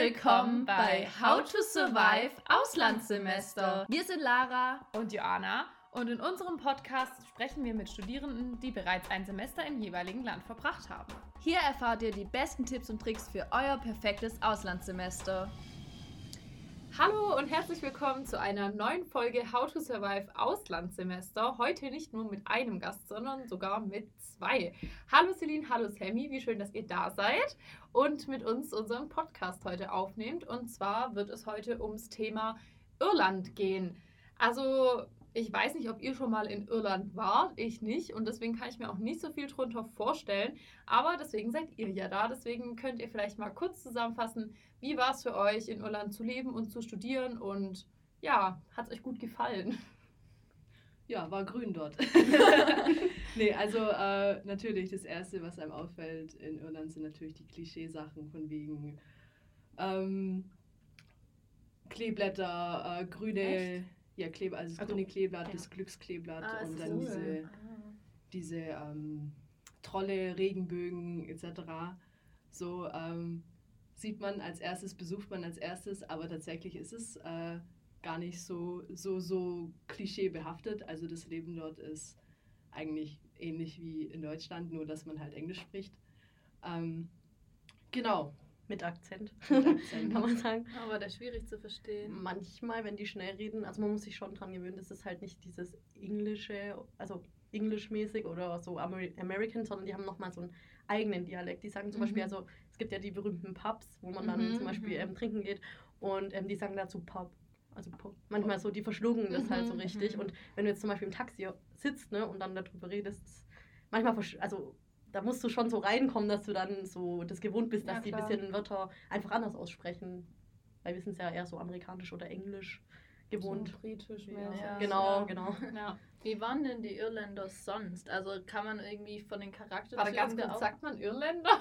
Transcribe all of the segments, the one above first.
willkommen bei How to Survive Auslandssemester. Wir sind Lara und Joanna und in unserem Podcast sprechen wir mit Studierenden, die bereits ein Semester im jeweiligen Land verbracht haben. Hier erfahrt ihr die besten Tipps und Tricks für euer perfektes Auslandssemester. Hallo und herzlich willkommen zu einer neuen Folge How to Survive Auslandssemester. Heute nicht nur mit einem Gast, sondern sogar mit zwei. Hallo Celine, hallo Sammy, wie schön, dass ihr da seid und mit uns unseren Podcast heute aufnehmt. Und zwar wird es heute ums Thema Irland gehen. Also ich weiß nicht, ob ihr schon mal in Irland wart, ich nicht. Und deswegen kann ich mir auch nicht so viel drunter vorstellen. Aber deswegen seid ihr ja da. Deswegen könnt ihr vielleicht mal kurz zusammenfassen, wie war es für euch, in Irland zu leben und zu studieren? Und ja, hat es euch gut gefallen? Ja, war grün dort. nee, also äh, natürlich das Erste, was einem auffällt in Irland, sind natürlich die Klischeesachen von wegen ähm, Kleeblätter, äh, grüne, Echt? Ja, Kleb, also das also, grüne Kleeblatt, ja. das Glückskleeblatt ah, und dann cool. diese, ah. diese ähm, Trolle, Regenbögen etc. So, ähm, sieht man als erstes, besucht man als erstes, aber tatsächlich ist es äh, gar nicht so, so, so klischeebehaftet. Also das Leben dort ist eigentlich ähnlich wie in Deutschland, nur dass man halt Englisch spricht. Ähm, genau. Mit Akzent, Mit Akzent. kann man sagen. Aber der ist schwierig zu verstehen. Manchmal, wenn die schnell reden, also man muss sich schon dran gewöhnen, das ist halt nicht dieses Englische, also Englischmäßig oder so American, sondern die haben nochmal so einen eigenen Dialekt. Die sagen zum mhm. Beispiel, also gibt ja die berühmten Pubs, wo man dann mhm. zum Beispiel mhm. ähm, trinken geht und ähm, die sagen dazu Pub. Also Pub. Manchmal so, die verschlucken das halt so mhm, richtig. Und wenn du jetzt zum Beispiel im Taxi sitzt ne, und dann darüber redest, manchmal, also da musst du schon so reinkommen, dass du dann so das gewohnt bist, dass ja, die ein bisschen Wörter einfach anders aussprechen. Weil wir sind ja eher so amerikanisch oder englisch gewohnt. So britisch ja. Genau, genau. Ja. Wie waren denn die Irländer sonst? Also kann man irgendwie von den Charakteren. Aber ganz kurz, sagt man Irländer?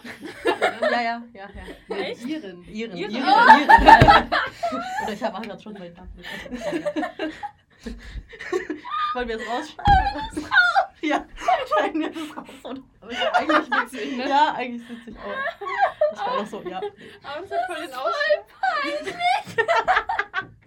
ja, ja, ja. ja. Echt? Iren. Iren. Iren. Iren. Oh. Iren. Oder ich habe gerade schon bei Tablet. Wollen wir es rausschneiden? ja, schneiden wir es raus. Oder? Ja eigentlich witzig, ne? Ja, eigentlich witzig auch. Ich war doch so, ja. Aber es hat voll den peinlich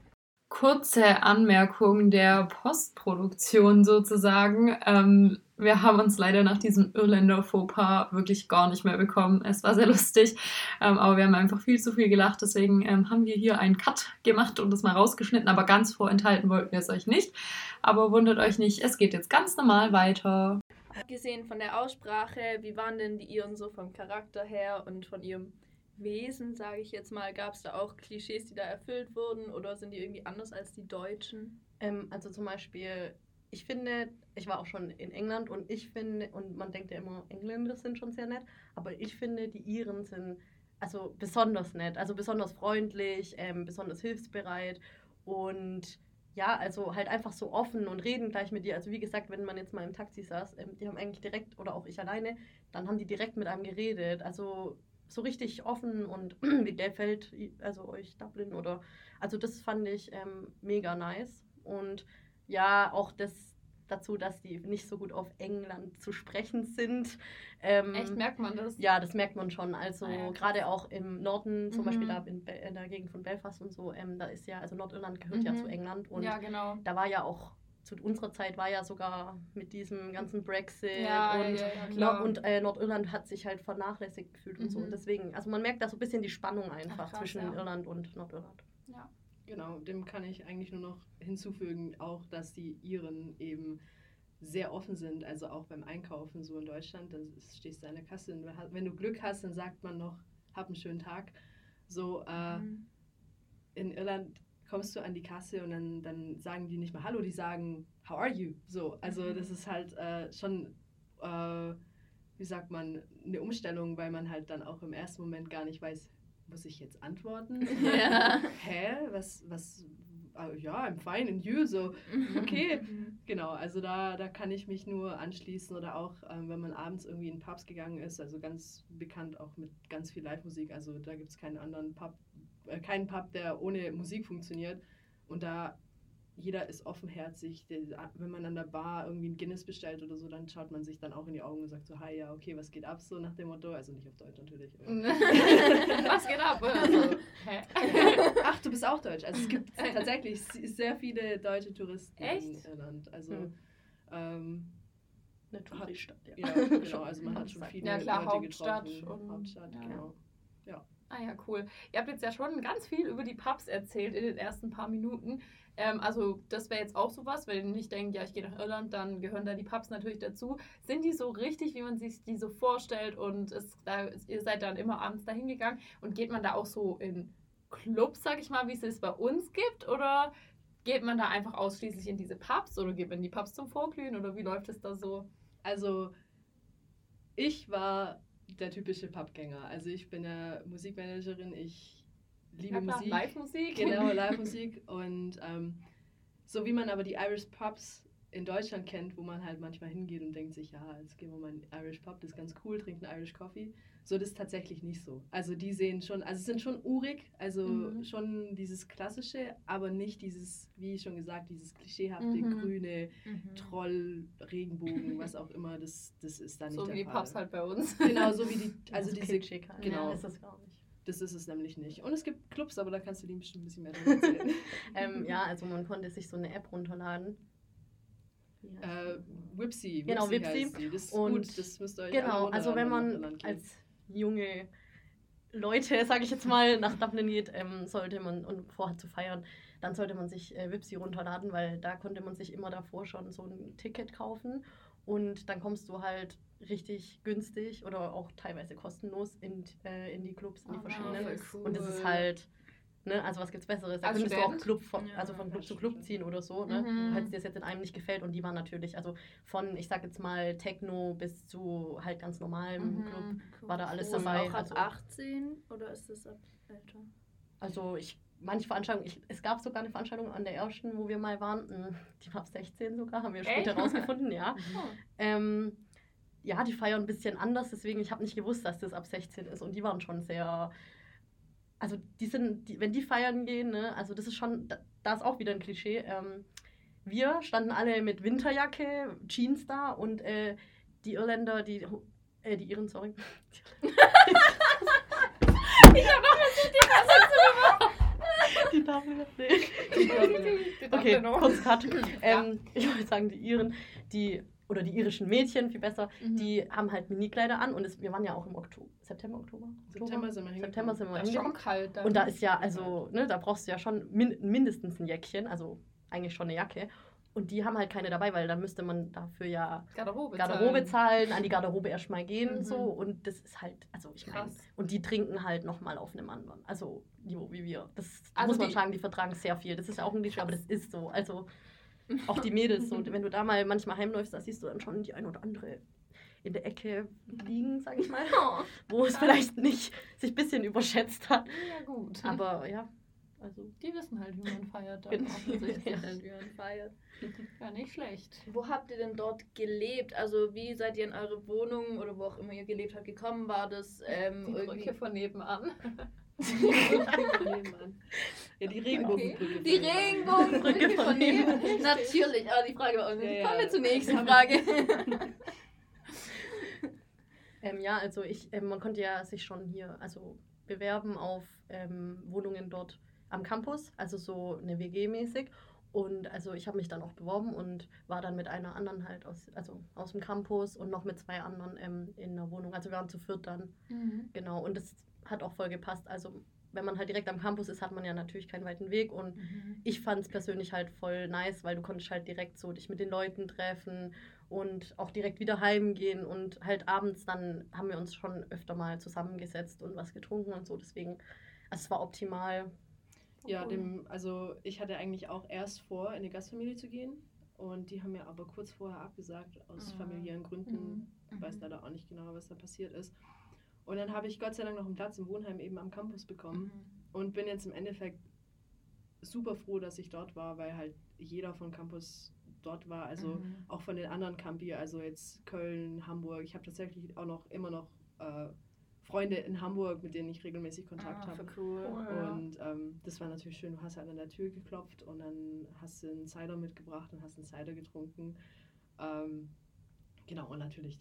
kurze Anmerkung der Postproduktion sozusagen. Ähm, wir haben uns leider nach diesem Irländer Fauxpas wirklich gar nicht mehr bekommen. Es war sehr lustig, ähm, aber wir haben einfach viel zu viel gelacht. Deswegen ähm, haben wir hier einen Cut gemacht und das mal rausgeschnitten, aber ganz vorenthalten wollten wir es euch nicht. Aber wundert euch nicht, es geht jetzt ganz normal weiter. Abgesehen von der Aussprache, wie waren denn die Iren so vom Charakter her und von ihrem Wesen, sage ich jetzt mal, gab es da auch Klischees, die da erfüllt wurden oder sind die irgendwie anders als die Deutschen? Ähm, also zum Beispiel, ich finde, ich war auch schon in England und ich finde, und man denkt ja immer, Engländer sind schon sehr nett, aber ich finde, die Iren sind also besonders nett, also besonders freundlich, ähm, besonders hilfsbereit und ja, also halt einfach so offen und reden gleich mit dir. Also wie gesagt, wenn man jetzt mal im Taxi saß, ähm, die haben eigentlich direkt, oder auch ich alleine, dann haben die direkt mit einem geredet. Also so richtig offen und wie gefällt also euch Dublin oder also das fand ich ähm, mega nice und ja auch das dazu, dass die nicht so gut auf England zu sprechen sind. Ähm, Echt, merkt man das? Ja, das merkt man schon. Also ah, ja, gerade auch im Norden, zum mhm. Beispiel da in, in, der Gegend von Belfast und so, ähm, da ist ja, also Nordirland gehört mhm. ja zu England und ja, genau. da war ja auch zu unserer Zeit war ja sogar mit diesem ganzen Brexit ja, und, ja, ja, und äh, Nordirland hat sich halt vernachlässigt gefühlt mhm. und so. Und mhm. deswegen, also man merkt da so ein bisschen die Spannung einfach Ach, krass, zwischen Irland und Nordirland. Ja. Genau, dem kann ich eigentlich nur noch hinzufügen, auch dass die Iren eben sehr offen sind, also auch beim Einkaufen so in Deutschland, da stehst du an der Kasse und wenn du Glück hast, dann sagt man noch, hab einen schönen Tag. So äh, mhm. in Irland kommst du an die Kasse und dann, dann sagen die nicht mal Hallo, die sagen How are you? So, also mhm. das ist halt äh, schon, äh, wie sagt man, eine Umstellung, weil man halt dann auch im ersten Moment gar nicht weiß, muss ich jetzt antworten? Ja. Hä? Was, was, uh, ja, I'm fine and you, so, okay. genau, also da, da kann ich mich nur anschließen oder auch, ähm, wenn man abends irgendwie in Pubs gegangen ist, also ganz bekannt auch mit ganz viel Live-Musik, also da gibt es keinen anderen Pub, äh, kein Pub, der ohne Musik funktioniert. Und da jeder ist offenherzig. Wenn man an der Bar irgendwie ein Guinness bestellt oder so, dann schaut man sich dann auch in die Augen und sagt so, hi, ja, okay, was geht ab? So nach dem Motto. Also nicht auf Deutsch natürlich. was geht ab? Also, bist auch deutsch. Also es gibt tatsächlich sehr viele deutsche Touristen Echt? in Irland. Also Hm. ähm, Eine Touristadt, ja. ja, genau. Also man hat schon viele Ja, klar, Leute Hauptstadt getroffen. und- Hauptstadt, ja. genau. Ah ja, cool. Ihr habt jetzt ja schon ganz viel über die Pubs erzählt in den ersten paar Minuten. Ähm, also das wäre jetzt auch sowas, wenn ihr nicht denkt, ja, ich gehe nach Irland, dann gehören da die Pubs natürlich dazu. Sind die so richtig, wie man sich die so vorstellt und es, da, ihr seid dann immer abends dahin gegangen und geht man da auch so in Clubs, sag ich mal, wie es es bei uns gibt? Oder geht man da einfach ausschließlich in diese Pubs oder geht man in die Pubs zum Vorglühen oder wie läuft es da so? Also ich war der typische Pubgänger. Also ich bin ja Musikmanagerin, ich liebe klar, Musik. Live-Musik? Genau, Live-Musik. Und ähm, so wie man aber die Irish Pubs in Deutschland kennt, wo man halt manchmal hingeht und denkt sich, ja, jetzt gehen wir mal in den Irish Pub, das ist ganz cool, trinken Irish Coffee. So, das ist tatsächlich nicht so. Also die sehen schon, also es sind schon urig, also Mhm. schon dieses klassische, aber nicht dieses, wie schon gesagt, dieses klischeehafte, Mhm. grüne, Troll, Regenbogen, was auch immer, das, das ist da nicht So der wie die. Pubs halt bei uns. Genau, so wie die, also So diese, genau. Ja, ist das gar nicht. Das ist es nämlich nicht. Und es gibt Clubs, aber da kannst du dir bestimmt ein bisschen mehr darüber erzählen. Ähm, ja, also man konnte sich so eine App runterladen. Heißt Äh? Whipsy. Genau, Whipsy. Whipsy. die. Das ist Und gut, das müsst ihr euch Genau, also wenn man als junge Leute, sage ich jetzt mal, nach Dublin geht, ähm, sollte man und vorhat zu feiern, dann sollte man sich äh, Wipsy runterladen, weil da konnte man sich immer davor schon so ein Ticket kaufen und dann kommst du halt richtig günstig oder auch teilweise kostenlos in, äh, in die Clubs, in die Ah, verschiedenen. voll cool. Und das ist halt, ne, also was gibt's Besseres? Da Als könntest du auch? Club von, Ja, also von Club zu Club ziehen oder so, ne? Mhm. Falls dir das jetzt in einem nicht gefällt. Und die waren natürlich, also von, ich sag jetzt mal, Techno bis zu halt ganz normalem Mhm. Club. War da alles Cool. dabei, Auch ab also- 18 oder ist das ab älter? Also ich, manche Veranstaltungen, ich, es gab sogar eine Veranstaltung an der ersten, wo wir mal waren, mh, die war ab 16 sogar, haben wir später Echt? rausgefunden, ja. Oh. Ähm, ja, die feiern ein bisschen anders, deswegen ich habe nicht gewusst, dass das ab 16 ist und die waren schon sehr, also die sind, die, wenn die feiern gehen, ne, also das ist schon, da, da ist auch wieder ein Klischee. Ähm, wir standen alle mit Winterjacke, Jeans da und äh, die Irländer, die, äh, die Iren, sorry. Ich hab noch Die Tafel, nee. Die Okay, Doppelung. kurz Cut. Ähm, ich wollte sagen, die Iren, die, oder die irischen Mädchen, viel besser, Mhm. die haben halt Minikleider an und es, wir waren ja auch im Oktober, September, Oktober? September sind wir. September sind wir Das ist schon kalt dann. Und da ist ja, also, ne, da brauchst du ja schon min mindestens ein Jäckchen, also eigentlich schon eine Jacke. Und die haben halt keine dabei, weil dann müsste man dafür ja Garderobe, Garderobe zahlen, an die Garderobe erstmal gehen Mhm. so. Und das ist halt, also ich meine, und die trinken halt nochmal auf einem anderen. Also Niveau wie wir. Das Also muss man die- sagen, die vertragen sehr viel. Das ist auch ein Klischee, aber das ist so. Also auch die Mädels so. Wenn du da mal manchmal heimläufst, da siehst du dann schon die ein oder andere in der Ecke liegen, sag ich mal. Oh, Wo es vielleicht nicht sich ein bisschen überschätzt hat. ja gut. Aber ja, also die wissen halt, wie man feiert. Dann Genau. offensichtlich. Ja. Wie man feiert. ja, nicht schlecht. Wo habt ihr denn dort gelebt? Also wie seid ihr in eure Wohnung oder wo auch immer ihr gelebt habt gekommen? War das ähm, Die irgendwie... Brücke von nebenan. Ja, die Regenbogenbrücke. Die von nebenan. Regenbogenbrücke von nebenan. Natürlich, aber die Frage war auch nicht. Ja. Kommen wir zur nächsten Frage. Ähm, ja, also ich, ähm, man konnte ja sich schon hier also bewerben auf ähm, Wohnungen dort am Campus, also so eine WG-mäßig. Und also ich habe mich dann auch beworben und war dann mit einer anderen halt aus, also aus dem Campus und noch mit zwei anderen ähm, in der Wohnung. Also wir waren zu viert dann, Mhm. genau. Und das hat auch voll gepasst. Also wenn man halt direkt am Campus ist, hat man ja natürlich keinen weiten Weg. Und Mhm. ich fand es persönlich halt voll nice, weil du konntest halt direkt so dich mit den Leuten treffen und auch direkt wieder heimgehen und halt abends dann haben wir uns schon öfter mal zusammengesetzt und was getrunken und so. Deswegen, also es war optimal. Ja, dem, also ich hatte eigentlich auch erst vor, in eine Gastfamilie zu gehen. Und die haben mir aber kurz vorher abgesagt, aus Ah. familiären Gründen. Ich weiß leider auch nicht genau, was da passiert ist. Und dann habe ich Gott sei Dank noch einen Platz im Wohnheim eben am Campus bekommen. Mhm. Und bin jetzt im Endeffekt super froh, dass ich dort war, weil halt jeder von Campus dort war. Also Mhm. auch von den anderen Campi, also jetzt Köln, Hamburg. Ich habe tatsächlich auch noch immer noch äh, Freunde in Hamburg, mit denen ich regelmäßig Kontakt Ah, habe. cool. Und ähm, das war natürlich schön. Du hast halt an der Tür geklopft und dann hast du einen Cider mitgebracht und hast einen Cider getrunken. Ähm, genau, und natürlich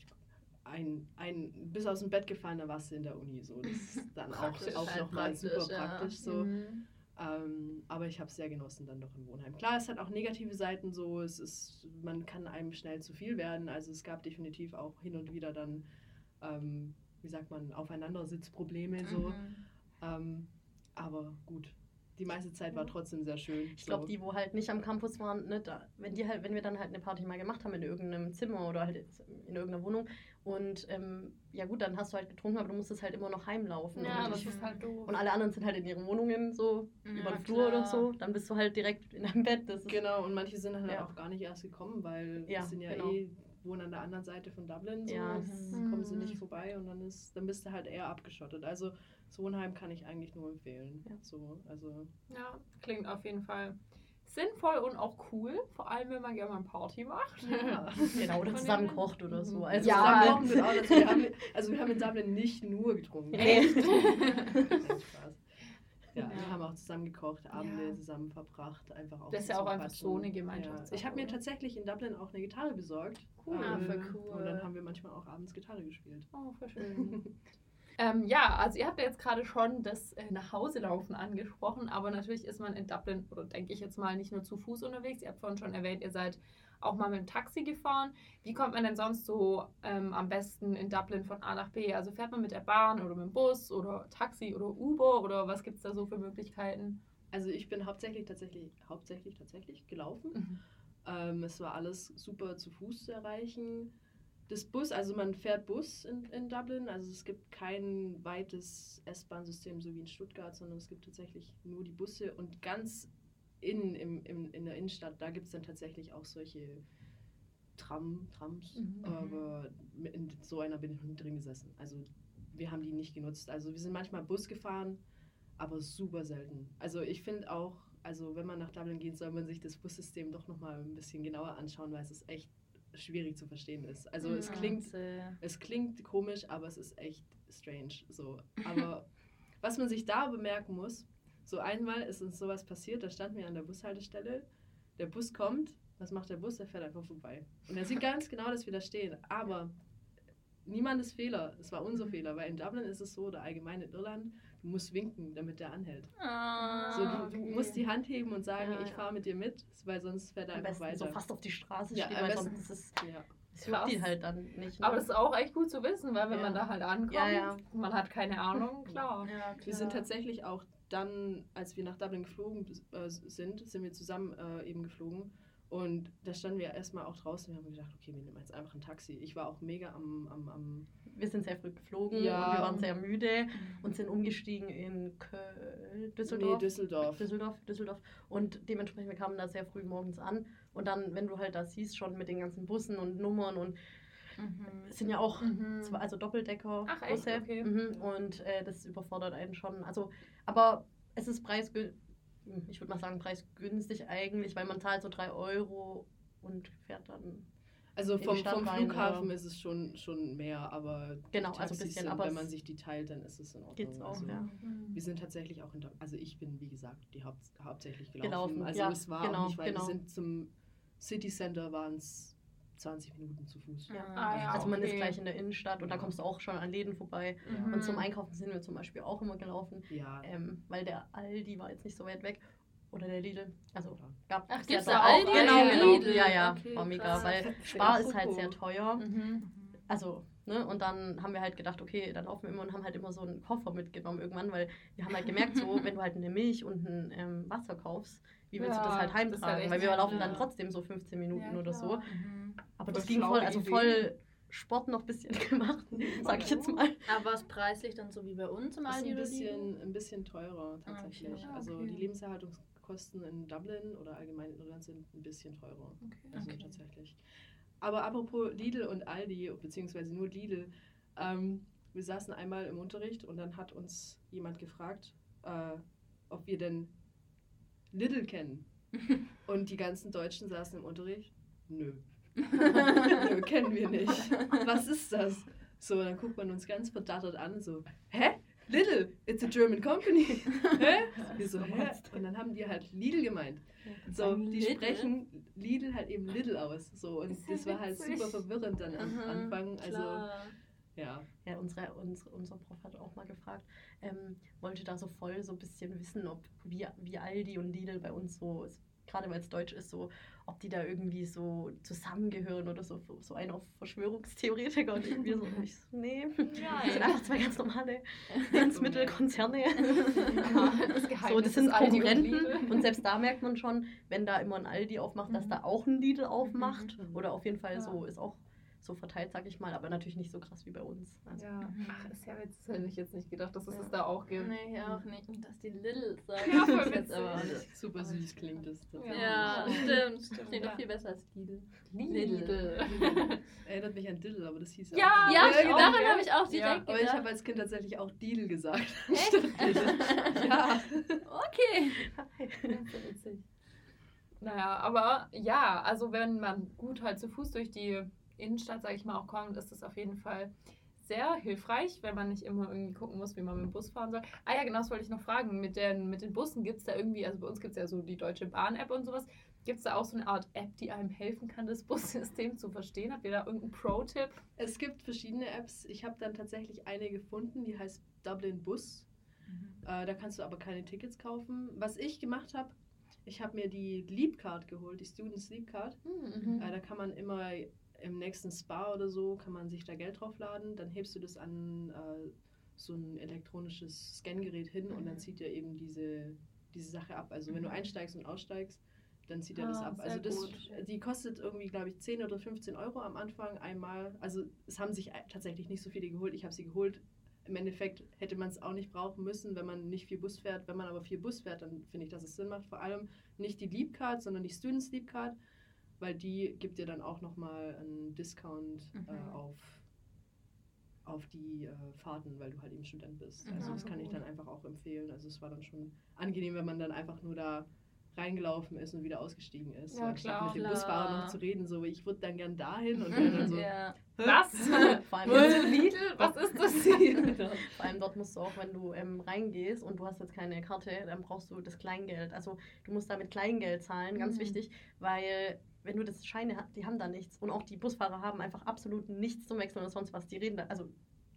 ein, ein bis aus dem Bett gefallen, da warst du in der Uni. So. Das ist dann auch, auch nochmal super praktisch, ja. praktisch. So. Mhm. Ähm, aber ich habe es sehr genossen dann doch im Wohnheim. Klar, es hat auch negative Seiten so, es ist, man kann einem schnell zu viel werden. Also es gab definitiv auch hin und wieder dann, ähm, wie sagt man, Aufeinandersitzprobleme so. Mhm. Ähm, aber gut, die meiste Zeit war trotzdem sehr schön. Ich glaube, die, wo halt nicht am Campus waren, ne, da, wenn die halt, wenn wir dann halt eine Party mal gemacht haben in irgendeinem Zimmer oder halt in irgendeiner Wohnung und ähm, ja gut, dann hast du halt getrunken, aber du musstest halt immer noch heimlaufen. Ja, und, das ich, ist halt doof. und alle anderen sind halt in ihren Wohnungen so Ja, über den Flur oder klar. so. Dann bist du halt direkt in deinem Bett. Das ist, Genau, und manche sind dann halt Ja. auch gar nicht erst gekommen, weil Ja, die sind ja genau. eh wohnen an der anderen Seite von Dublin, so Ja. Mhm. kommen sie nicht vorbei und dann ist, dann bist du halt eher abgeschottet. Also das Wohnheim kann ich eigentlich nur empfehlen. Ja. So, also Ja, klingt auf jeden Fall sinnvoll und auch cool. Vor allem, wenn man gerne mal eine Party macht. ja. genau, oder zusammen kocht oder so. Mhm. Also Ja. Zusammen kochen wird auch, also, wir haben, also wir haben in Dublin nicht nur getrunken. Echt? Nein, Spaß. Ja, Ja. wir haben auch zusammen gekocht, Abende Ja. zusammen verbracht, einfach auch Das ist ja auch einfach Quatschen. so eine Ja. Gemeinschaftssache, Ich habe mir tatsächlich in Dublin auch eine Gitarre besorgt. Cool. Ah, voll cool. Und dann haben wir manchmal auch abends Gitarre gespielt. Oh, voll schön. ähm, ja, also ihr habt ja jetzt gerade schon das äh, Nachhauselaufen angesprochen, aber natürlich ist man in Dublin, oder denke ich jetzt mal, nicht nur zu Fuß unterwegs. Ihr habt vorhin schon erwähnt, ihr seid auch mal mit dem Taxi gefahren. Wie kommt man denn sonst so ähm, am besten in Dublin von A nach B? Also fährt man mit der Bahn oder mit dem Bus oder Taxi oder Uber oder was gibt es da so für Möglichkeiten? Also ich bin hauptsächlich tatsächlich, hauptsächlich tatsächlich gelaufen. Mhm. Ähm, es war alles super zu Fuß zu erreichen. Das Bus, also man fährt Bus in, in Dublin, also es gibt kein weites S-Bahn-System so wie in Stuttgart, sondern es gibt tatsächlich nur die Busse und ganz in, im, im, in der Innenstadt, da gibt es dann tatsächlich auch solche Tram, Trams, Mhm. aber in so einer bin ich noch nie drin gesessen. Also wir haben die nicht genutzt. Also wir sind manchmal Bus gefahren, aber super selten. Also ich finde auch, also wenn man nach Dublin geht, soll man sich das Bussystem doch nochmal ein bisschen genauer anschauen, weil es ist echt schwierig zu verstehen ist. Also es klingt, Sehr. es klingt komisch, aber es ist echt strange. So. Aber was man sich da bemerken muss, so einmal ist uns sowas passiert, da standen wir an der Bushaltestelle, der Bus kommt, was macht der Bus? Der fährt einfach vorbei. Und er sieht ganz genau, dass wir da stehen. Aber niemandes Fehler, es war unser Fehler, weil in Dublin ist es so, oder allgemein in Irland, du musst winken, damit der anhält. Ah, So, du, du okay. musst die Hand heben und sagen, Ja, ich ja. fahre mit dir mit, weil sonst fährt er am einfach weiter. so fast auf die Straße Ja, stehen, am weil besten- sonst ist es, ja. es hört die halt dann nicht. Ne? Aber das ist auch echt gut zu wissen, weil wenn Ja. man da halt ankommt, Ja, ja. man hat keine Ahnung, klar. Ja, Wir sind tatsächlich auch dann, als wir nach Dublin geflogen äh, sind, sind wir zusammen äh, eben geflogen. Und da standen wir erstmal auch draußen und haben gedacht, okay, wir nehmen jetzt einfach ein Taxi. Ich war auch mega am, am, am wir sind sehr früh geflogen Ja. und wir waren sehr müde und sind umgestiegen in Köln, Düsseldorf. Nee, Düsseldorf. Düsseldorf, Düsseldorf. Und dementsprechend, wir kamen da sehr früh morgens an. Und dann, wenn du halt da siehst, schon mit den ganzen Bussen und Nummern und Mhm. es sind ja auch Mhm. zwei, also Doppeldecker Ach, echt? Okay. Mhm. Und äh, das überfordert einen schon. Also, aber es ist preisgünstig, ich würde mal sagen, preisgünstig eigentlich, weil man zahlt so 3 Euro und fährt dann. Also die vom, Stadt vom rein, Flughafen oder? ist es schon, schon mehr, aber Genau, also bisschen, sind, aber wenn man sich die teilt, dann ist es in Ordnung. Geht's auch, also, ja. Wir sind tatsächlich auch in Dublin, also ich bin, wie gesagt, die Haupt, hauptsächlich gelaufen. Gelaufen, also ja, es war genau, auch nicht weit. genau. Wir sind zum City Center, waren es 20 Minuten zu Fuß. Ja. Ah, ja, also man ist okay. gleich in der Innenstadt und da kommst du auch schon an Läden vorbei. Mhm. Und zum Einkaufen sind wir zum Beispiel auch immer gelaufen, Ja, ähm, weil der Aldi war jetzt nicht so weit weg. Oder der Lidl. Also gab Ach, es gibt's ja da Aldi auch. und Genau, genau. Lidl? Ja, ja, Okay, war mega, krass. weil Spar ist halt sehr teuer. Mhm. Also, ne, und dann haben wir halt gedacht, okay, dann laufen wir immer und haben halt immer so einen Koffer mitgenommen irgendwann, weil wir haben halt gemerkt, so, wenn du halt eine Milch und ein ähm, Wasser kaufst, wie willst du Ja, das halt das ist halt heimtragen? echt weil wir laufen dann trotzdem so 15 Minuten Ja, oder so. Mhm. Aber das ging voll, also Idee. voll Sport noch ein bisschen gemacht, sag ich jetzt mal. Aber war es preislich dann so wie bei uns im Aldi ein bisschen, ein bisschen teurer tatsächlich. okay. Also die Lebenserhaltungskosten in Dublin oder allgemein in Irland sind ein bisschen teurer. Okay. Also Okay. tatsächlich. Aber apropos Lidl und Aldi, beziehungsweise nur Lidl, ähm, wir saßen einmal im Unterricht und dann hat uns jemand gefragt, äh, ob wir denn Lidl kennen. Und die ganzen Deutschen saßen im Unterricht, nö. Nö, kennen wir nicht. Was ist das? So, dann guckt man uns ganz verdattert an, so, hä? Lidl, it's a German company. hä? Wir so, hä? Und dann haben die halt Lidl gemeint. So, die sprechen Lidl halt eben Lidl aus. So, und das war halt super verwirrend dann am Anfang. Also. Ja. Ja, unsere, unsere, unser Prof hat auch mal gefragt, ähm, wollte da so voll so ein bisschen wissen, ob wie, wie Aldi und Lidl bei uns so, gerade weil es deutsch ist, so, ob die da irgendwie so zusammengehören oder so, so ein auf Verschwörungstheoretiker und wir so, ich so nee, Ja, das sind einfach zwei ganz normale Lebensmittelkonzerne. Ja, das so, das sind und Konkurrenten Lidl. und selbst da merkt man schon, wenn da immer ein Aldi aufmacht, dass Mhm. da auch ein Lidl aufmacht Mhm. oder auf jeden Fall so ist auch so verteilt, sag ich mal, aber natürlich nicht so krass wie bei uns. Also, Ja, Mhm. ach, ist ja witzig, hätte ich jetzt nicht gedacht, dass es Ja. das da auch gibt. Nee, ich auch nicht. Und dass die Little sagen. Ja, voll das jetzt witzig. aber auch nicht. Super süß klingt das. tatsächlich. Ja, Ja. stimmt. Stimmt, Klingt ja. doch viel besser als Lidl. Lidl. Erinnert mich an Diddle, aber das hieß Ja, auch Ja, ich auch, daran habe ich auch Ja, direkt Aber ich habe als Kind tatsächlich auch Deal gesagt. Echt? Diddle. ja. Okay. Das ja witzig. Naja, aber ja, also wenn man gut halt zu Fuß durch die Innenstadt, sage ich mal, auch kommt, ist das auf jeden Fall sehr hilfreich, wenn man nicht immer irgendwie gucken muss, wie man mit dem Bus fahren soll. Ah ja, genau, das wollte ich noch fragen. Mit den, mit den Bussen gibt es da irgendwie, also bei uns gibt es ja so die Deutsche Bahn-App und sowas. Gibt es da auch so eine Art App, die einem helfen kann, das Bussystem zu verstehen? Habt ihr da irgendeinen Pro-Tipp? Es gibt verschiedene Apps. Ich habe dann tatsächlich eine gefunden, die heißt Dublin Bus. Äh, da kannst du aber keine Tickets kaufen. Was ich gemacht habe, ich habe mir die Leap Card geholt, die Student Sleep Card. Mhm. Äh, da kann man immer im nächsten Spa oder so, kann man sich da Geld draufladen. Dann hebst du das an äh, so ein elektronisches Scangerät hin und dann Mhm. zieht er eben diese, diese Sache ab. Also wenn du Mhm. einsteigst und aussteigst, dann zieht er das Ah, ab. Also das, gut. die kostet irgendwie, glaube ich, 10 oder 15 Euro am Anfang einmal. Also es haben sich tatsächlich nicht so viele geholt. Ich habe sie geholt. Im Endeffekt hätte man es auch nicht brauchen müssen, wenn man nicht viel Bus fährt. Wenn man aber viel Bus fährt, dann finde ich, dass es Sinn macht. Vor allem nicht die Leap Card, sondern die Student Sleep Card, weil die gibt dir dann auch nochmal einen Discount Mhm. äh, auf, auf die äh, Fahrten, weil du halt eben Student bist. Mhm. Also das kann ich dann einfach auch empfehlen. Also es war dann schon angenehm, wenn man dann einfach nur da reingelaufen ist und wieder ausgestiegen ist. Ja, klar. mit dem Klar. Busfahrer noch zu reden, so ich würde dann gern dahin und dann so. Ja. Was? Vor allem, Lidl? Was ist das hier? vor allem dort musst du auch, wenn du ähm, reingehst und du hast jetzt keine Karte, dann brauchst du das Kleingeld. Also du musst da mit Kleingeld zahlen, ganz Mhm. wichtig, weil wenn du das Scheine hast, die haben da nichts. Und auch die Busfahrer haben einfach absolut nichts zum Wechseln oder sonst was. Die reden da, also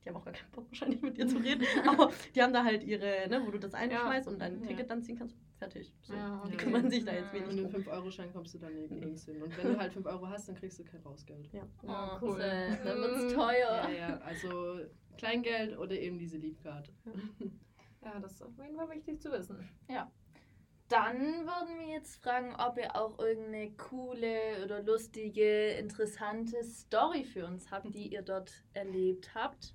die haben auch gar keinen Bock wahrscheinlich mit dir zu reden, aber die haben da halt ihre, ne, wo du das einschmeißt und dein Ja. Ticket dann ziehen kannst. Fertig. So. Ja, Die okay. kümmern sich da jetzt Ja. Und wenig einen drum. 5-Euro-Schein kommst du dann nirgends hin. Und wenn du halt 5 Euro hast, dann kriegst du kein Rausgeld. Ja. Ja, Oh, cool. Dann Mhm. wird's Ja, teuer. ja, also Kleingeld oder eben diese Leapcard. Ja, das ist auf jeden Fall wichtig zu wissen. Dann würden wir jetzt fragen, ob ihr auch irgendeine coole oder lustige, interessante Story für uns habt, die ihr dort erlebt habt.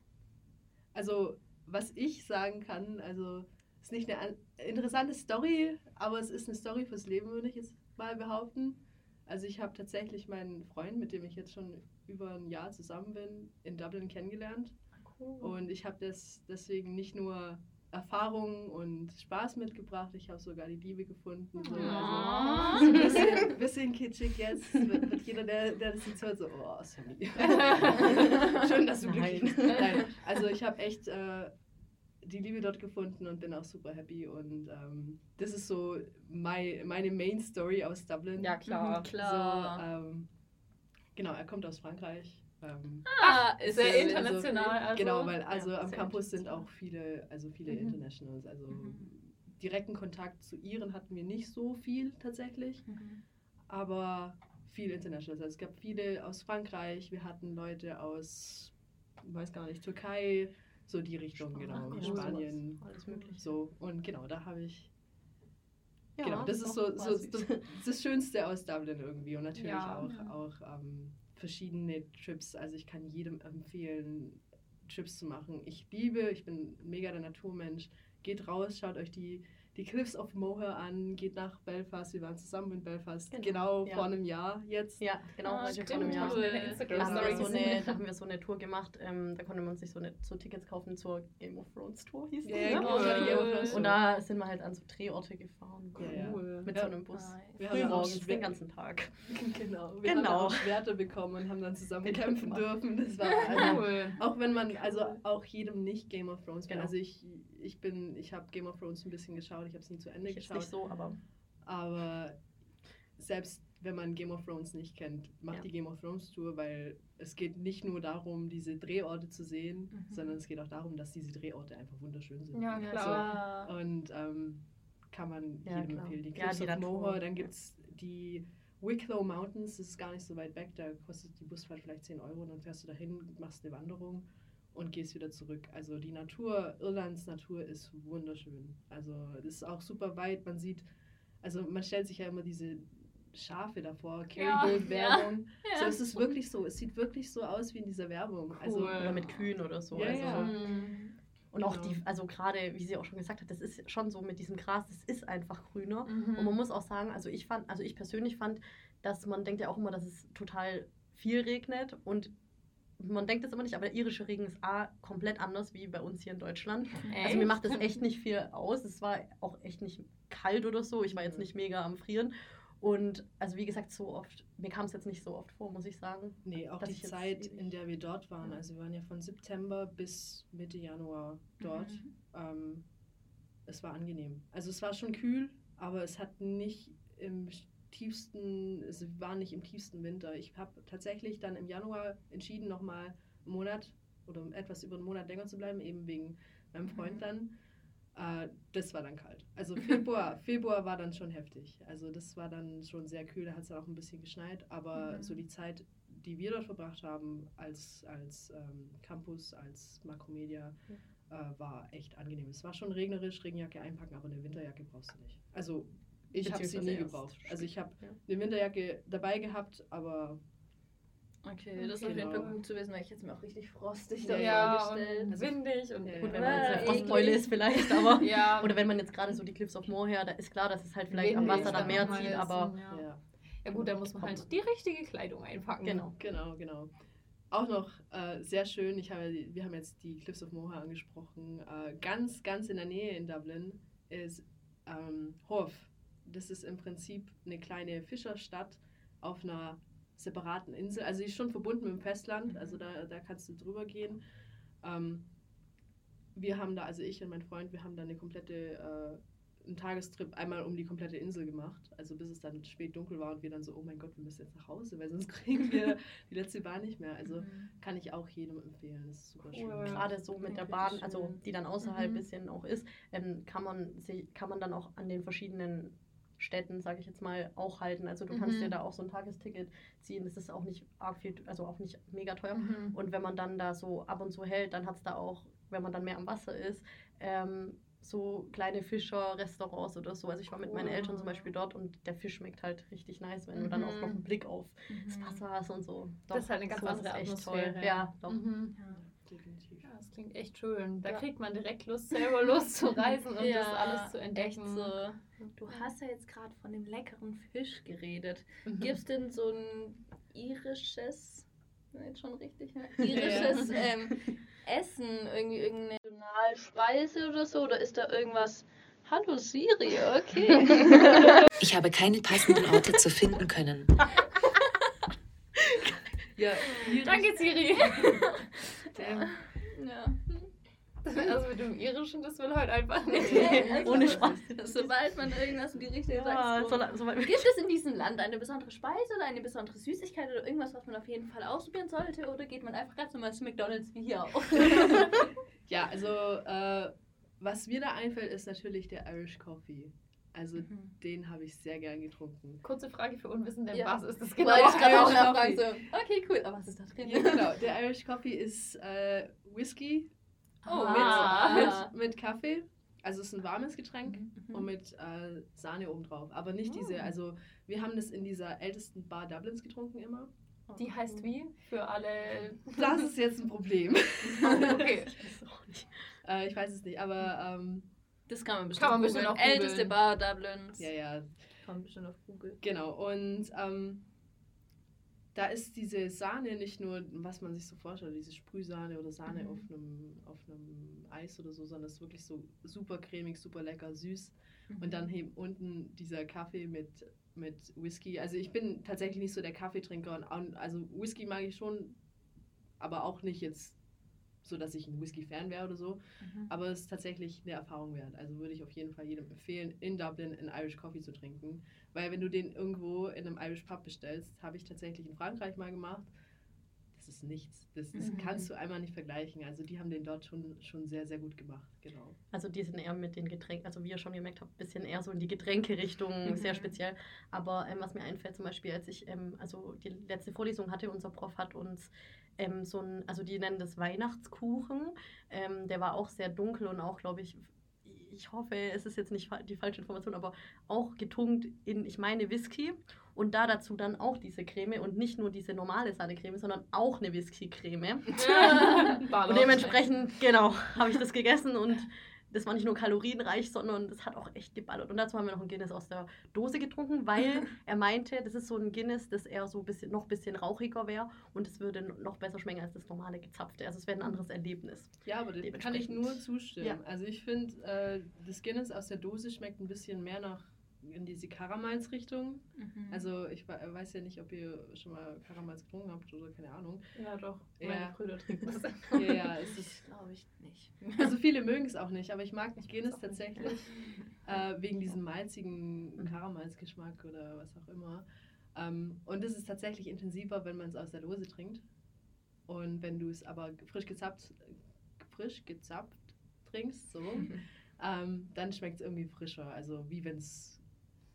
Also, was ich sagen kann, also ist nicht eine an- interessante Story, aber es ist eine Story fürs Leben, würde ich jetzt mal behaupten. Also ich habe tatsächlich meinen Freund, mit dem ich jetzt schon über ein Jahr zusammen bin, in Dublin kennengelernt. Und ich habe das deswegen nicht nur Erfahrung und Spaß mitgebracht, ich habe sogar die Liebe gefunden. So. Ah. Also, so ein bisschen, bisschen kitschig jetzt. Wird jeder, der, der das jetzt hört, so, oh, Sammy. Schön, dass du glücklich bist. Nein. Nein, also ich habe echt äh, die Liebe dort gefunden und bin auch super happy. Und ähm, das ist so my, meine Main Story aus Dublin. Ja, klar. Mhm, Klar. So, ähm, genau, er kommt aus Frankreich. Ähm, ah, Sehr sehr also- international. Also, genau, weil also ja, am Campus sind auch viele, also viele Mhm. Internationals. Also Mhm. direkten Kontakt zu Iren hatten wir nicht so viel tatsächlich, Mhm. aber viel Internationals. Also es gab viele aus Frankreich, wir hatten Leute aus, ich weiß gar nicht, Türkei, so die Richtung, genau, cool. Spanien, Alles möglich. so. Und genau, da habe ich, Ja, genau, das ist doch, so, so das, das Schönste aus Dublin irgendwie und natürlich Ja. auch, Ja. auch ähm, verschiedene Trips. Also ich kann jedem empfehlen, Trips zu machen. Ich liebe, ich bin mega der Naturmensch. Geht raus, schaut euch die, die Cliffs of Moher an, geht nach Belfast. Wir waren zusammen in Belfast, Genau, genau, ja. vor einem Jahr jetzt. Ja, genau, Ah, vor einem Jahr. Cool. Da haben, wir so eine, da haben wir so eine Tour gemacht, ähm, da konnte man sich so, eine, so Tickets kaufen zur Game of Thrones Tour, hieß die. Ne? genau, cool. Thrones Und da sind wir halt an so Drehorte gefahren. Ja, ja. Cool. Mit Ja. so einem Bus. Nice. Wir Früh haben auch morgens, schwer- den ganzen Tag. genau. Wir Genau. haben auch Schwerter bekommen und haben dann zusammen Den kämpfen gemacht. dürfen. Das war also, Cool. Auch wenn man, also auch jedem nicht Game of Thrones. Genau. Also ich, ich bin, ich habe Game of Thrones ein bisschen geschaut, ich habe es nie zu Ende Ich geschaut. nicht so, aber Aber selbst wenn man Game of Thrones nicht kennt, macht Ja. die Game of Thrones Tour, weil es geht nicht nur darum, diese Drehorte zu sehen, Mhm. sondern es geht auch darum, dass diese Drehorte einfach wunderschön sind. Ja, Ja, klar. klar. Und ähm, kann man Ja, jedem klar. empfehlen. Die Ja, Cliffs die of Moher, dann ja. gibt es die Wicklow Mountains, das ist gar nicht so weit weg, da kostet die Busfahrt vielleicht 10 Euro und dann fährst du dahin, machst eine Wanderung und gehst wieder zurück. Also die Natur, Irlands Natur ist wunderschön. Also das ist auch super weit, man sieht, also man stellt sich ja immer diese Schafe davor, Ja, Kerrygold-Werbung. ja. So, es ist wirklich so, es sieht wirklich so aus wie in dieser Werbung. Also, Cool. Oder mit Kühen oder so. Ja, also. ja. Mhm. Und auch Genau. die, also gerade, wie sie auch schon gesagt hat, das ist schon so mit diesem Gras, das ist einfach grüner. Mhm. Und man muss auch sagen, also ich fand, also ich persönlich fand, dass man denkt ja auch immer, dass es total viel regnet und man denkt es immer nicht, aber der irische Regen ist A, komplett anders wie bei uns hier in Deutschland. Also mir macht das echt nicht viel aus. Es war auch echt nicht kalt oder so. Ich war jetzt Mhm. nicht mega am Frieren. Und also wie gesagt, so oft, mir kam es jetzt nicht so oft vor, muss ich sagen. Nee, auch die Zeit, in der wir dort waren. Also wir waren ja von September bis Mitte Januar dort. Mhm. Ähm, es war angenehm. Also es war schon kühl, aber es hat nicht im tiefsten, es war nicht im tiefsten Winter. Ich habe tatsächlich dann im Januar entschieden, nochmal einen Monat oder etwas über einen Monat länger zu bleiben, eben wegen meinem Freund Mhm. dann. Äh, das war dann kalt. Also Februar, Februar war dann schon heftig. Also das war dann schon sehr kühl, da hat es dann auch ein bisschen geschneit, aber Mhm. so die Zeit, die wir dort verbracht haben als, als ähm, Campus, als Makromedia, äh, war echt angenehm. Es war schon regnerisch, Regenjacke einpacken, aber eine Winterjacke brauchst du nicht. Also ich habe sie nie gebraucht. Also ich habe Ja. eine Winterjacke dabei gehabt, aber Okay, das ist auf jeden Genau. Fall gut zu wissen, weil ich jetzt mir auch richtig frostig Ja, davor ja, und windig und Ja, Gut, wenn man jetzt eine. Frostbeule ist vielleicht, aber... ja, Oder wenn man jetzt gerade so die Cliffs of Moher, da ist klar, dass es halt vielleicht am windig Wasser dann mehr zieht, ist aber Ja. ja. ja gut, dann muss man halt die richtige Kleidung einpacken. genau. Genau, genau. Auch noch äh, sehr schön, ich habe, wir haben jetzt die Cliffs of Moher angesprochen. Äh, ganz, ganz in der Nähe in Dublin ist ähm, Hove. Das ist im Prinzip eine kleine Fischerstadt auf einer separaten Insel. Also die ist schon verbunden mit dem Festland, also da, da kannst du drüber gehen. Ähm, wir haben da, also ich und mein Freund, wir haben da eine komplette, äh, einen Tagestrip einmal um die komplette Insel gemacht. Also bis es dann spät dunkel war und wir dann so, oh mein Gott, wir müssen jetzt nach Hause, weil sonst kriegen wir die letzte Bahn nicht mehr. Also Mhm. kann ich auch jedem empfehlen. Das ist super schön. Cool. Gerade so mit der Bahn, schön. also die dann außerhalb ein Mhm. bisschen auch ist, ähm, kann, man sich, kann man dann auch an den verschiedenen Städten, sage ich jetzt mal, auch halten. Also du kannst Mhm. dir da auch so ein Tagesticket ziehen. Das ist auch nicht arg viel, also auch nicht mega teuer. Mhm. Und wenn man dann da so ab und zu hält, dann hat es da auch, wenn man dann mehr am Wasser ist, ähm, so kleine Fischer-Restaurants oder so. Also ich war mit meinen Cool. Eltern zum Beispiel dort und der Fisch schmeckt halt richtig nice, wenn du dann auch Mhm. noch einen Blick auf das Mhm. Wasser hast und so. Das ist halt eine ganz andere Atmosphäre. Toll. Ja, doch. Mhm. Ja. Definitiv. Ja, das klingt echt schön. Da Ja. kriegt man direkt Lust, selber loszureisen und Ja, das alles zu Echt entdecken. so. Du hast ja jetzt gerade von dem leckeren Fisch geredet. Mhm. Gibt es denn so ein irisches, jetzt schon richtig, ne? irisches ähm, Essen, irgendwie irgendeine Nationalspeise oder so? Oder ist da irgendwas? Hallo Siri, okay. Ich habe keine passenden Orte zu finden können. Ja, Danke, Siri. Der, ja. Also mit dem Irischen, das will heute einfach nicht. Also, Ohne Spaß. Sobald man irgendwas in die Richtung Ja, sagt, so, Gibt es in diesem Land eine besondere Speise oder eine besondere Süßigkeit oder irgendwas, was man auf jeden Fall ausprobieren sollte? Oder geht man einfach ganz normal zu McDonalds wie hier auch? ja, also äh, was mir da einfällt, ist natürlich der Irish Coffee. Also Mhm. den habe ich sehr gern getrunken. Kurze Frage für Unwissende, Ja. was ist das Genau, genau? ich gerade auch nachfragen. So, okay, cool, aber was ist da drin? Ja, genau. Der Irish Coffee ist äh, Whisky Oh, Ah. mit, mit, mit Kaffee. Also es ist ein warmes Getränk Mhm. und mit äh, Sahne obendrauf. Aber nicht Mm. diese, also wir haben das in dieser ältesten Bar Dublins getrunken immer. Die heißt wie? Für alle. Das ist jetzt ein Problem. okay. Ich weiß auch nicht. äh, ich weiß es nicht, aber ähm, Das kann man bestimmt Kann man bestimmt googeln. auch. Älteste Bar Dublins. ja, ja, Kann man bestimmt auf Google. Genau, und ähm, da ist diese Sahne nicht nur, was man sich so vorstellt, diese Sprühsahne oder Sahne Mhm. auf, einem, auf einem Eis oder so, sondern es ist wirklich so super cremig, super lecker, süß. Und dann eben unten dieser Kaffee mit, mit Whisky. Also ich bin tatsächlich nicht so der Kaffeetrinker. Und also Whisky mag ich schon, aber auch nicht jetzt so, dass ich ein Whisky-Fan wäre oder so. Mhm. Aber es ist tatsächlich eine Erfahrung wert. Also würde ich auf jeden Fall jedem empfehlen, in Dublin einen Irish Coffee zu trinken. Weil wenn du den irgendwo in einem Irish Pub bestellst, habe ich tatsächlich in Frankreich mal gemacht. Das ist nichts. Das, das Mhm. kannst du einmal nicht vergleichen. Also die haben den dort schon, schon sehr, sehr gut gemacht. Genau. Also die sind eher mit den Getränken, also wie ihr schon gemerkt habt, ein bisschen eher so in die Getränkerichtung, sehr speziell. Aber ähm, was mir einfällt, zum Beispiel, als ich ähm, also die letzte Vorlesung hatte, unser Prof hat uns ähm, so ein, also die nennen das Weihnachtskuchen. Ähm, der war auch sehr dunkel und auch, glaube ich, ich hoffe, es ist jetzt nicht die falsche Information, aber auch getunkt in, ich meine, Whisky. Und da dazu dann auch diese Creme und nicht nur diese normale Sahnecreme, sondern auch eine Whisky-Creme. Und dementsprechend, genau, habe ich das gegessen und das war nicht nur kalorienreich, sondern das hat auch echt geballert. Und dazu haben wir noch ein Guinness aus der Dose getrunken, weil er meinte, das ist so ein Guinness, das eher so ein bisschen, noch ein bisschen rauchiger wäre und es würde noch besser schmecken als das normale gezapfte. Also es wäre ein anderes Erlebnis. Ja, aber dem kann ich nur zustimmen. Ja. Also ich finde, äh, das Guinness aus der Dose schmeckt ein bisschen mehr nach in diese Karamals-Richtung. Mhm. Also ich we- weiß ja nicht, ob ihr schon mal Karamals getrunken habt oder keine Ahnung. ja, doch. Ja. Meine Brüder trinken das. Ja, ja, es ist, Glaube ich nicht. also viele mögen es auch nicht, aber ich mag Guinness tatsächlich äh, wegen diesem malzigen Karamalsgeschmack oder was auch immer. Ähm, und es ist tatsächlich intensiver, wenn man es aus der Dose trinkt. Und wenn du es aber frisch gezapft, frisch gezapft trinkst, so, ähm, dann schmeckt es irgendwie frischer. Also wie wenn es,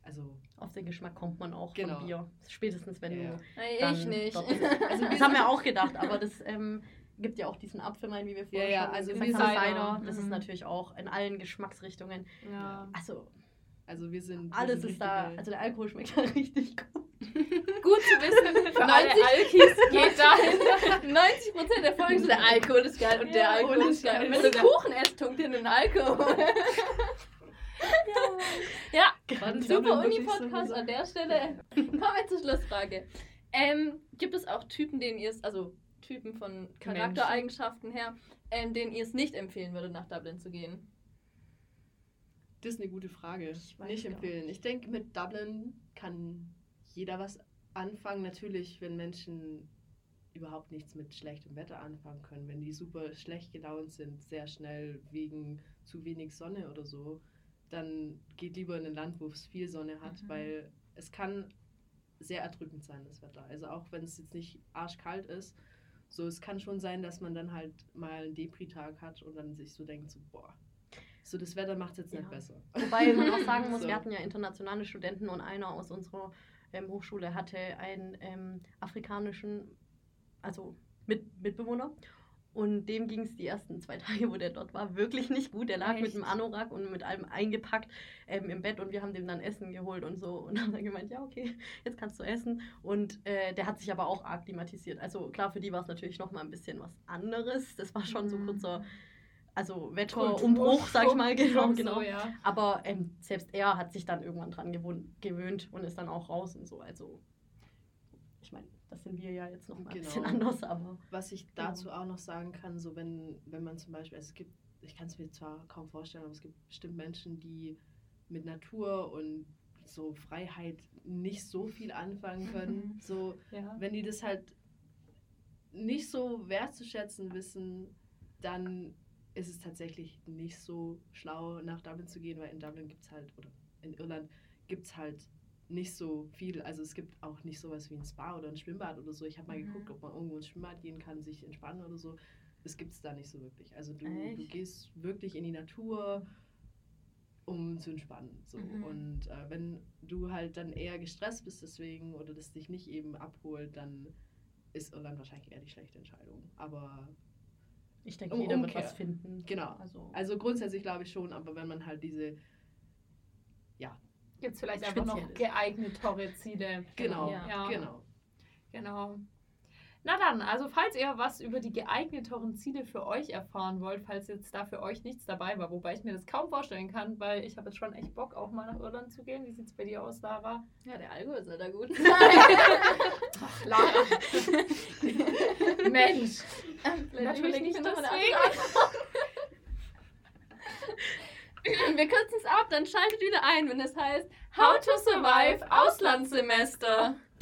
also Auf den Geschmack kommt man auch Genau. von Bier. Spätestens, wenn Ja. du Nee, dann ich nicht. Also Das haben wir auch gedacht, aber das ähm, gibt ja auch diesen Apfelwein, wie wir vorher Ja, ja, schon also gesagt haben, Cider. Das ist Mhm. natürlich auch in allen Geschmacksrichtungen. Ja. Also Also wir sind. wir alles sind ist da, also der Alkohol schmeckt da richtig gut. Gut zu wissen, für alle 90 Alkis geht dahin. 90% der Folgen sind der Alkohol ist geil und der Alkohol ist geil. Scheiß. Wenn du Kuchen esst, tunkt dir den Alkohol. Ja, das super Uni-Podcast an der Stelle. Kommen wir zur Schlussfrage. Ähm, gibt es auch Typen, denen ihr es, also Typen von Charaktereigenschaften her, ähm, denen ihr es nicht empfehlen würdet, nach Dublin zu gehen? Das ist eine gute Frage. Ich weiß Nicht empfehlen. Ich denke, mit Dublin kann jeder was anfangen. Natürlich, wenn Menschen überhaupt nichts mit schlechtem Wetter anfangen können, wenn die super schlecht gelaunt sind, sehr schnell wegen zu wenig Sonne oder so, dann geht lieber in ein Land, wo es viel Sonne hat, Mhm. weil es kann sehr erdrückend sein, das Wetter. Also auch wenn es jetzt nicht arschkalt ist, so es kann schon sein, dass man dann halt mal einen Depri-Tag hat und dann sich so denkt, so boah, so das Wetter macht es jetzt Ja. nicht besser. Wobei man auch sagen muss, So. wir hatten ja internationale Studenten und einer aus unserer ähm, Hochschule hatte einen ähm, afrikanischen, also mit, Mitbewohner. Und dem ging es die ersten zwei Tage, wo der dort war, wirklich nicht gut. Der lag mit Echt? einem Anorak und mit allem eingepackt ähm, im Bett und wir haben dem dann Essen geholt und so. Und haben dann gemeint, ja, okay, jetzt kannst du essen. Und äh, der hat sich aber auch akklimatisiert. Also klar, für die war es natürlich nochmal ein bisschen was anderes. Das war schon so Mhm. kurzer, also Wetterumbruch, sag ich mal, genau, genau. So, ja. Aber ähm, selbst er hat sich dann irgendwann dran gewöhnt und ist dann auch raus und so. Also, ich meine, das sind wir ja jetzt noch mal ein bisschen Genau. anders, aber Was ich dazu auch noch sagen kann, so wenn, wenn man zum Beispiel, also es gibt, ich kann es mir zwar kaum vorstellen, aber es gibt bestimmt Menschen, die mit Natur und so Freiheit nicht so viel anfangen können. So, ja. wenn die das halt nicht so wertzuschätzen wissen, dann ist es tatsächlich nicht so schlau, nach Dublin zu gehen, weil in Dublin gibt es halt, oder in Irland gibt es halt nicht so viel. Also es gibt auch nicht sowas wie ein Spa oder ein Schwimmbad oder so. Ich habe mal Mhm. geguckt, ob man irgendwo ins Schwimmbad gehen kann, sich entspannen oder so. Das gibt es da nicht so wirklich. Also du, du gehst wirklich in die Natur, um zu entspannen. So. Mhm. Und äh, wenn du halt dann eher gestresst bist deswegen oder das dich nicht eben abholt, dann ist Irland wahrscheinlich eher die schlechte Entscheidung. Aber ich denke, Um- jeder wird Umkehr. was finden. genau. Also, Also grundsätzlich glaube ich schon, aber wenn man halt diese, Gibt es vielleicht einfach noch geeignetere Ziele. genau, Ja. genau. Genau. Na dann, also falls ihr was über die geeigneteren Ziele für euch erfahren wollt, falls jetzt da für euch nichts dabei war, wobei ich mir das kaum vorstellen kann, weil ich habe jetzt schon echt Bock, auch mal nach Irland zu gehen. Wie sieht es bei dir aus, Lara? Ja, der Alkohol ist da gut. Ach, Lara. Mensch. Vielleicht Natürlich nicht deswegen. Wir kürzen es ab, dann schaltet wieder ein, wenn es heißt How to Survive Auslandssemester.